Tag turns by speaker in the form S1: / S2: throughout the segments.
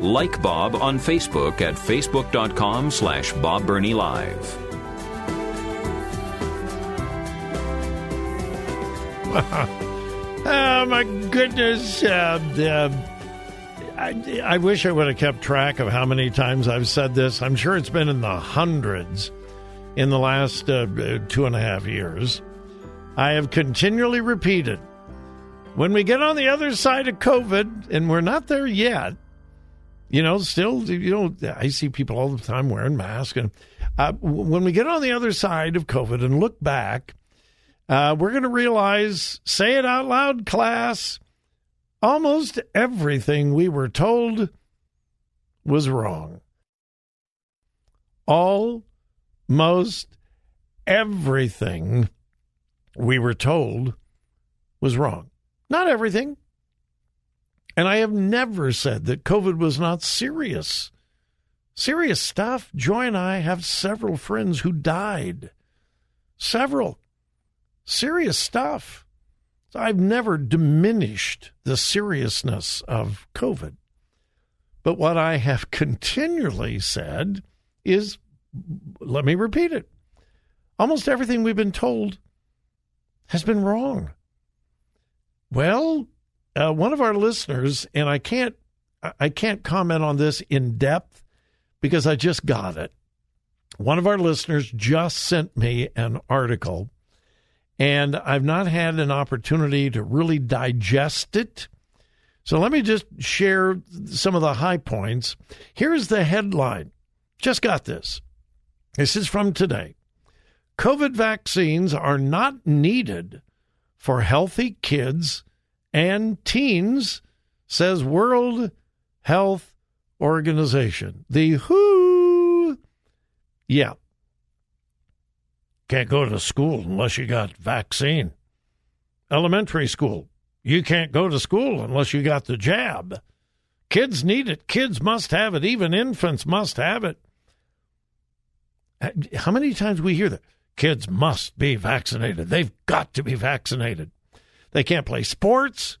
S1: Like Bob on Facebook at facebook.com slash Bob Burney Live.
S2: oh, my goodness. Uh, uh, I, I wish I would have kept track of how many times I've said this. I'm sure it's been in the hundreds in the last uh, two and a half years. I have continually repeated when we get on the other side of COVID, and we're not there yet, you know, still, you know, I see people all the time wearing masks. And uh, when we get on the other side of COVID and look back, uh, we're going to realize, say it out loud, class, almost everything we were told was wrong. Almost everything we were told was wrong. Not everything, and I have never said that COVID was not serious. Serious stuff. Joy and I have several friends who died. Several. Serious stuff. I've never diminished the seriousness of COVID. But what I have continually said is let me repeat it. Almost everything we've been told has been wrong. Well, uh, one of our listeners, and I can't I can't comment on this in depth because I just got it. One of our listeners just sent me an article, and I've not had an opportunity to really digest it. So let me just share some of the high points. Here's the headline. Just got this. This is from today. COVID vaccines are not needed for healthy kids and teens, says World Health Organization. The WHO. Yeah. Can't go to school unless you got vaccine. Elementary school. You can't go to school unless you got the jab. Kids need it. Kids must have it. Even infants must have it. How many times we hear that? Kids must be vaccinated. They've got to be vaccinated. They can't play sports.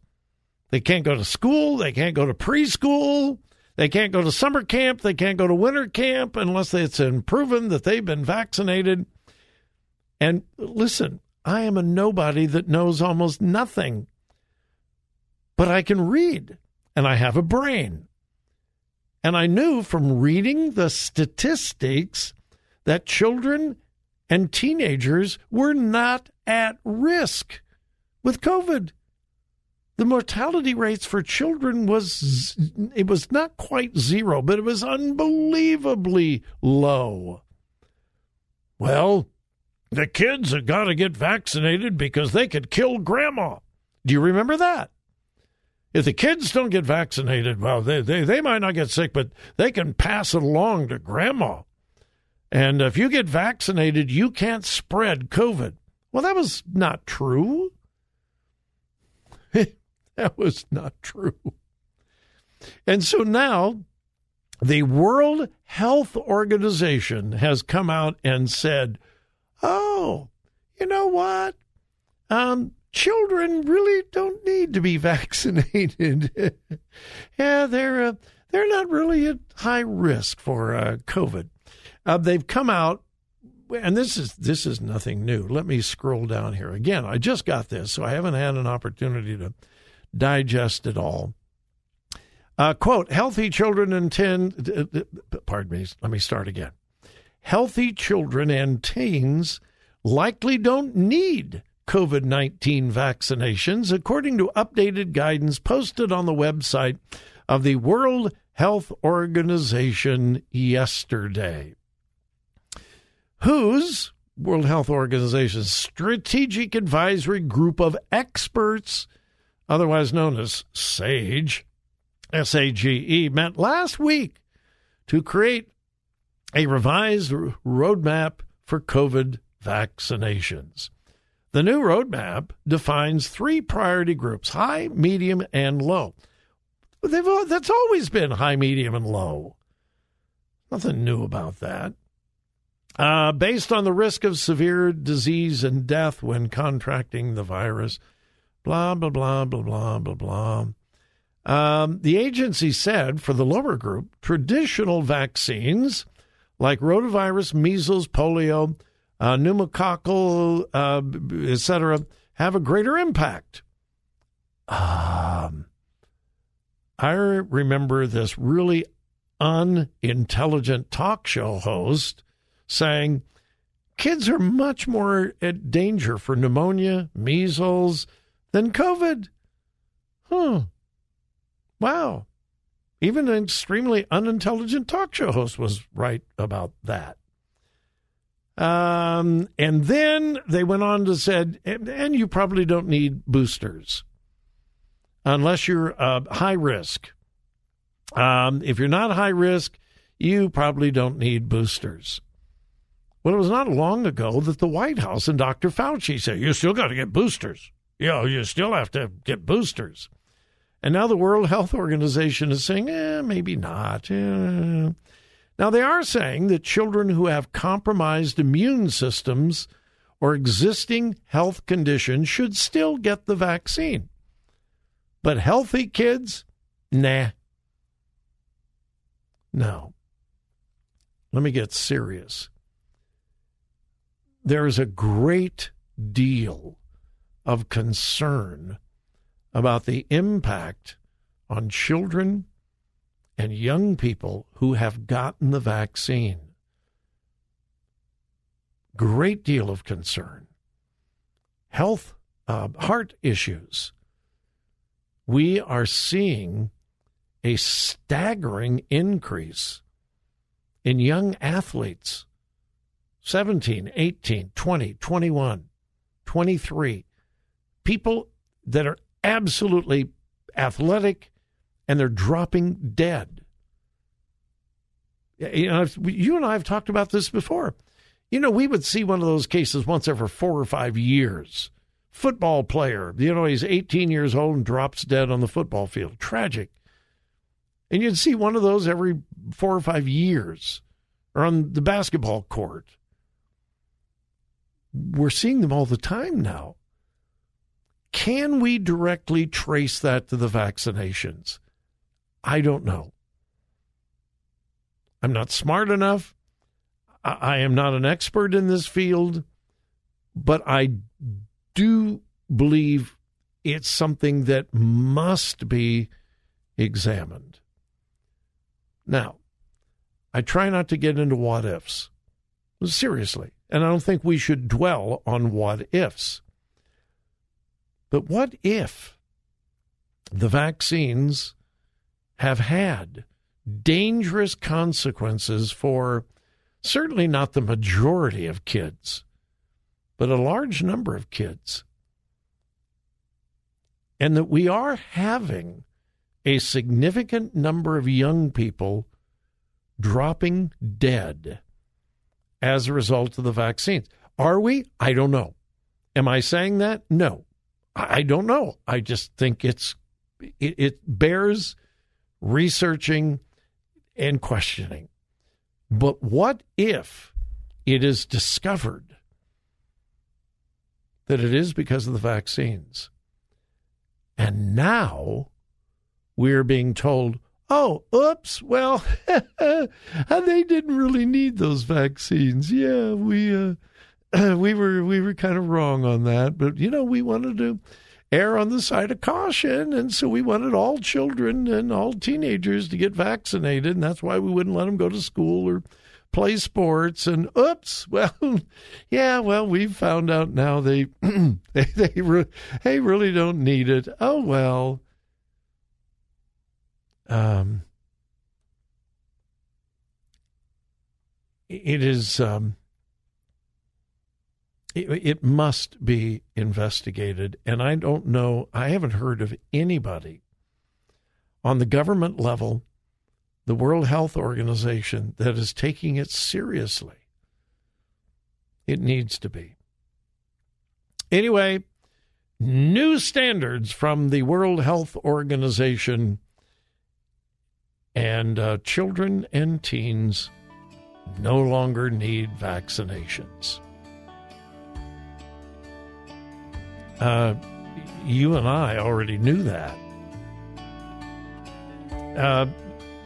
S2: They can't go to school. They can't go to preschool. They can't go to summer camp. They can't go to winter camp unless it's been proven that they've been vaccinated. And listen, I am a nobody that knows almost nothing, but I can read and I have a brain. And I knew from reading the statistics that children and teenagers were not at risk with COVID. The mortality rates for children was it was not quite zero, but it was unbelievably low. Well, the kids have got to get vaccinated because they could kill grandma. Do you remember that? If the kids don't get vaccinated, well, they, they, they might not get sick, but they can pass it along to grandma. And if you get vaccinated, you can't spread COVID. Well, that was not true. that was not true. And so now the World Health Organization has come out and said, oh, you know what? Um, children really don't need to be vaccinated. yeah, they're uh, they're not really at high risk for uh, COVID. Uh, they've come out, and this is this is nothing new. Let me scroll down here again. I just got this, so I haven't had an opportunity to digest it all. Uh, quote: Healthy children and ten. Pardon me. Let me start again. Healthy children and teens likely don't need COVID 19 vaccinations, according to updated guidance posted on the website of the World Health Organization yesterday. WHO's World Health Organization's Strategic Advisory Group of Experts, otherwise known as SAGE, S A G E, met last week to create a revised roadmap for COVID vaccinations. The new roadmap defines three priority groups high, medium, and low. They've, that's always been high, medium, and low. Nothing new about that. Uh, based on the risk of severe disease and death when contracting the virus, blah, blah, blah, blah, blah, blah, blah. Um, the agency said for the lower group, traditional vaccines like rotavirus, measles, polio, uh, pneumococcal, uh, etc., have a greater impact. Um, I remember this really unintelligent talk show host saying kids are much more at danger for pneumonia, measles than COVID. Huh. Wow. Even an extremely unintelligent talk show host was right about that. Um, and then they went on to said, and you probably don't need boosters unless you're uh, high risk. Um, if you're not high risk, you probably don't need boosters. Well, it was not long ago that the White House and Dr. Fauci said, you still got to get boosters. You know, you still have to get boosters. And now the World Health Organization is saying, eh, maybe not. Eh. Now, they are saying that children who have compromised immune systems or existing health conditions should still get the vaccine. But healthy kids, nah. No. Let me get serious. There is a great deal of concern about the impact on children and young people who have gotten the vaccine. Great deal of concern. Health, uh, heart issues. We are seeing a staggering increase in young athletes 17, 18, 20, 21, 23. People that are absolutely athletic and they're dropping dead. You know, you and I have talked about this before. You know, we would see one of those cases once every four or five years. Football player, you know, he's 18 years old and drops dead on the football field. Tragic. And you'd see one of those every four or five years or on the basketball court. We're seeing them all the time now. Can we directly trace that to the vaccinations? I don't know. I'm not smart enough. I am not an expert in this field, but I do believe it's something that must be examined. Now, I try not to get into what ifs. Seriously. And I don't think we should dwell on what ifs. But what if the vaccines have had dangerous consequences for certainly not the majority of kids, but a large number of kids? And that we are having a significant number of young people dropping dead as a result of the vaccines. Are we? I don't know. Am I saying that? No. I don't know. I just think it's it, it bears researching and questioning. But what if it is discovered that it is because of the vaccines? And now we're being told, oh, oops, well, they didn't really need those vaccines. Yeah, we uh, we were we were kind of wrong on that, but you know we wanted to err on the side of caution, and so we wanted all children and all teenagers to get vaccinated, and that's why we wouldn't let them go to school or play sports. And oops, well, yeah, well we found out now they they they, re- they really don't need it. Oh well. Um, it is um, It, it must be investigated. And I don't know, I haven't heard of anybody on the government level, the World Health Organization, that is taking it seriously. It needs to be. Anyway, new standards from the World Health Organization and uh, children and teens no longer need vaccinations. Uh, you and I already knew that. Uh,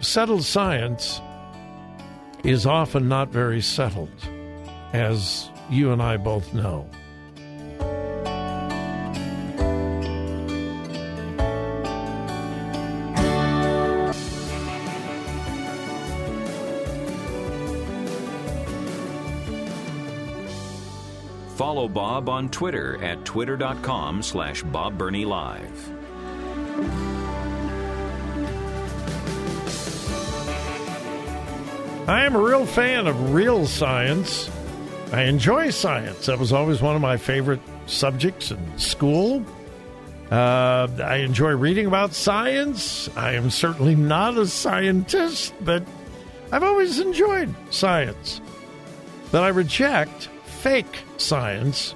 S2: settled science is often not very settled, as you and I both know.
S1: Follow Bob on Twitter at twitter.com slash Live.
S2: I am a real fan of real science. I enjoy science. That was always one of my favorite subjects in school. Uh, I enjoy reading about science. I am certainly not a scientist, but I've always enjoyed science. But I reject fake science.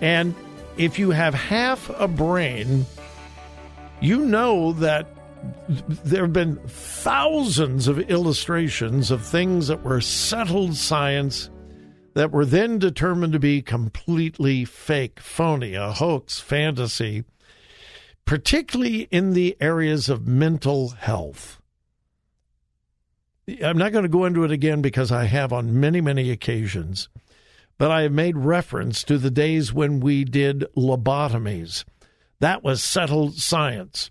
S2: And if you have half a brain, you know that there have been thousands of illustrations of things that were settled science that were then determined to be completely fake, phony, a hoax, fantasy, particularly in the areas of mental health. I'm not going to go into it again because I have on many, many occasions, but I have made reference to the days when we did lobotomies. That was settled science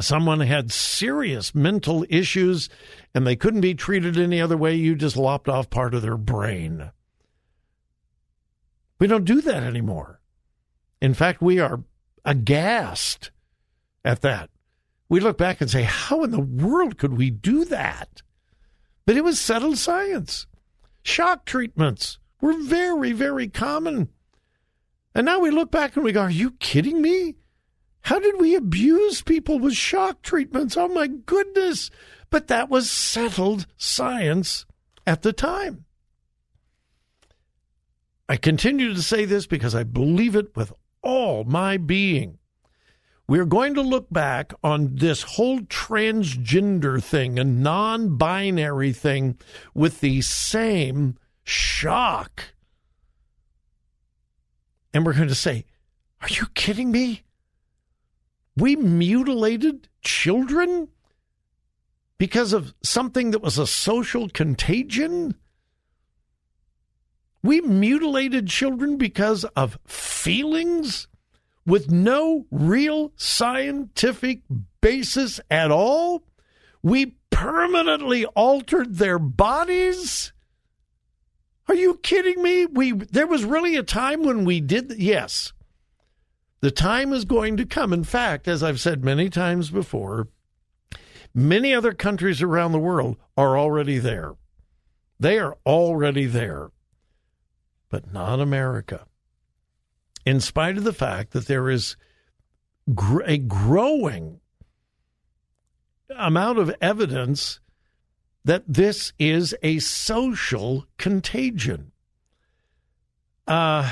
S2: someone had serious mental issues and they couldn't be treated any other way, you just lopped off part of their brain. We don't do that anymore. In fact, we are aghast at that. We look back and say, how in the world could we do that? But it was settled science. Shock treatments were very, very common. And now we look back and we go, are you kidding me? How did we abuse people with shock treatments? Oh my goodness. But that was settled science at the time. I continue to say this because I believe it with all my being. We're going to look back on this whole transgender thing and non binary thing with the same shock. And we're going to say, Are you kidding me? We mutilated children because of something that was a social contagion? We mutilated children because of feelings with no real scientific basis at all? We permanently altered their bodies? Are you kidding me? We there was really a time when we did yes. The time is going to come. In fact, as I've said many times before, many other countries around the world are already there. They are already there, but not America. In spite of the fact that there is a growing amount of evidence that this is a social contagion. Uh,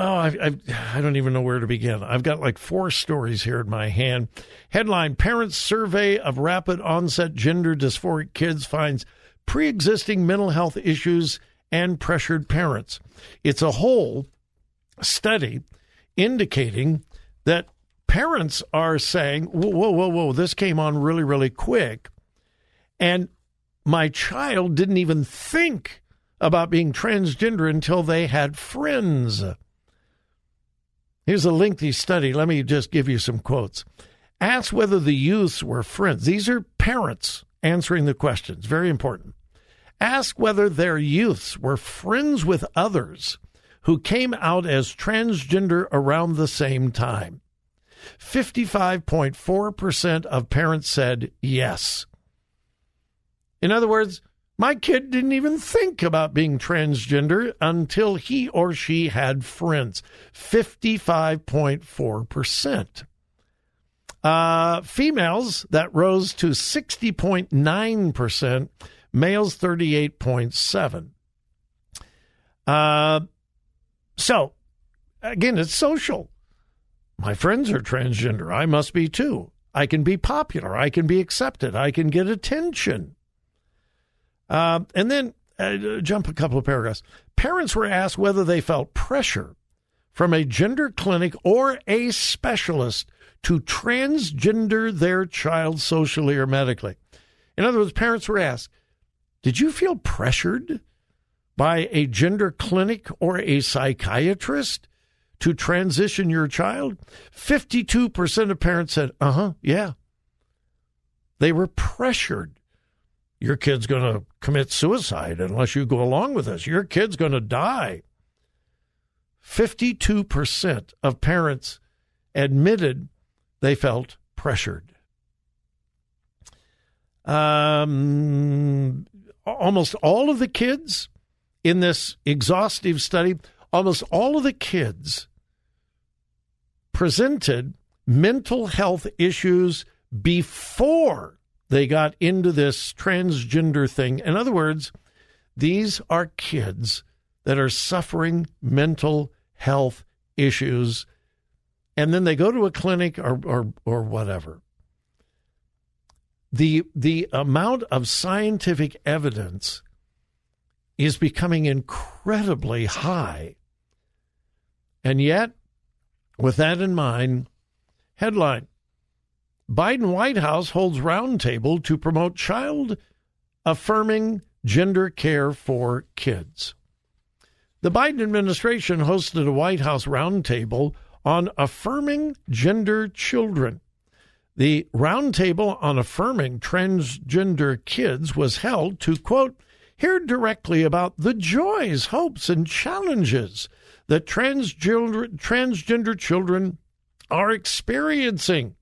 S2: Oh, I, I, I, don't even know where to begin. I've got like four stories here in my hand. Headline Parents Survey of Rapid Onset Gender Dysphoric Kids finds pre existing mental health issues and pressured parents. It's a whole study indicating that parents are saying, whoa, whoa, whoa, whoa, this came on really, really quick. And my child didn't even think about being transgender until they had friends. Here's a lengthy study. Let me just give you some quotes. Ask whether the youths were friends. These are parents answering the questions. Very important. Ask whether their youths were friends with others who came out as transgender around the same time. 55.4% of parents said yes. In other words, My kid didn't even think about being transgender until he or she had friends. 55.4%. Uh, females, that rose to 60.9%, males 38.7. Uh, so, again, it's social. My friends are transgender. I must be too. I can be popular. I can be accepted. I can get attention. Uh, and then uh, jump a couple of paragraphs. Parents were asked whether they felt pressure from a gender clinic or a specialist to transgender their child socially or medically. In other words, parents were asked, Did you feel pressured by a gender clinic or a psychiatrist to transition your child? 52% of parents said, Uh huh, yeah. They were pressured your kid's going to commit suicide unless you go along with us. Your kid's going to die. 52% of parents admitted they felt pressured. Um, almost all of the kids in this exhaustive study, almost all of the kids presented mental health issues before they got into this transgender thing. In other words, these are kids that are suffering mental health issues, and then they go to a clinic or or, or whatever. The the amount of scientific evidence is becoming incredibly high. And yet, with that in mind, headline Biden White House holds roundtable to promote child affirming gender care for kids. The Biden administration hosted a White House roundtable on affirming gender children. The roundtable on affirming transgender kids was held to, quote, hear directly about the joys, hopes, and challenges that transgender, transgender children are experiencing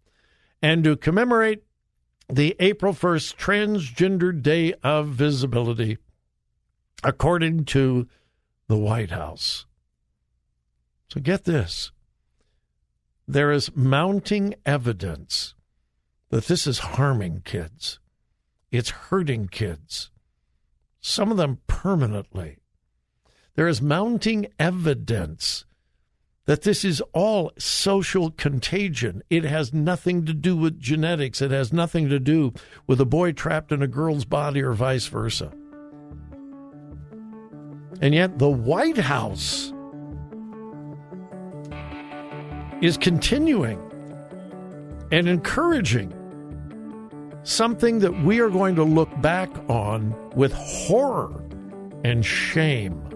S2: and to commemorate the April 1st Transgender Day of Visibility, according to the White House. So get this there is mounting evidence that this is harming kids, it's hurting kids, some of them permanently. There is mounting evidence that this is all social contagion. It has nothing to do with genetics. It has nothing to do with a boy trapped in a girl's body or vice versa. And yet, the White House is continuing and encouraging something that we are going to look back on with horror and shame.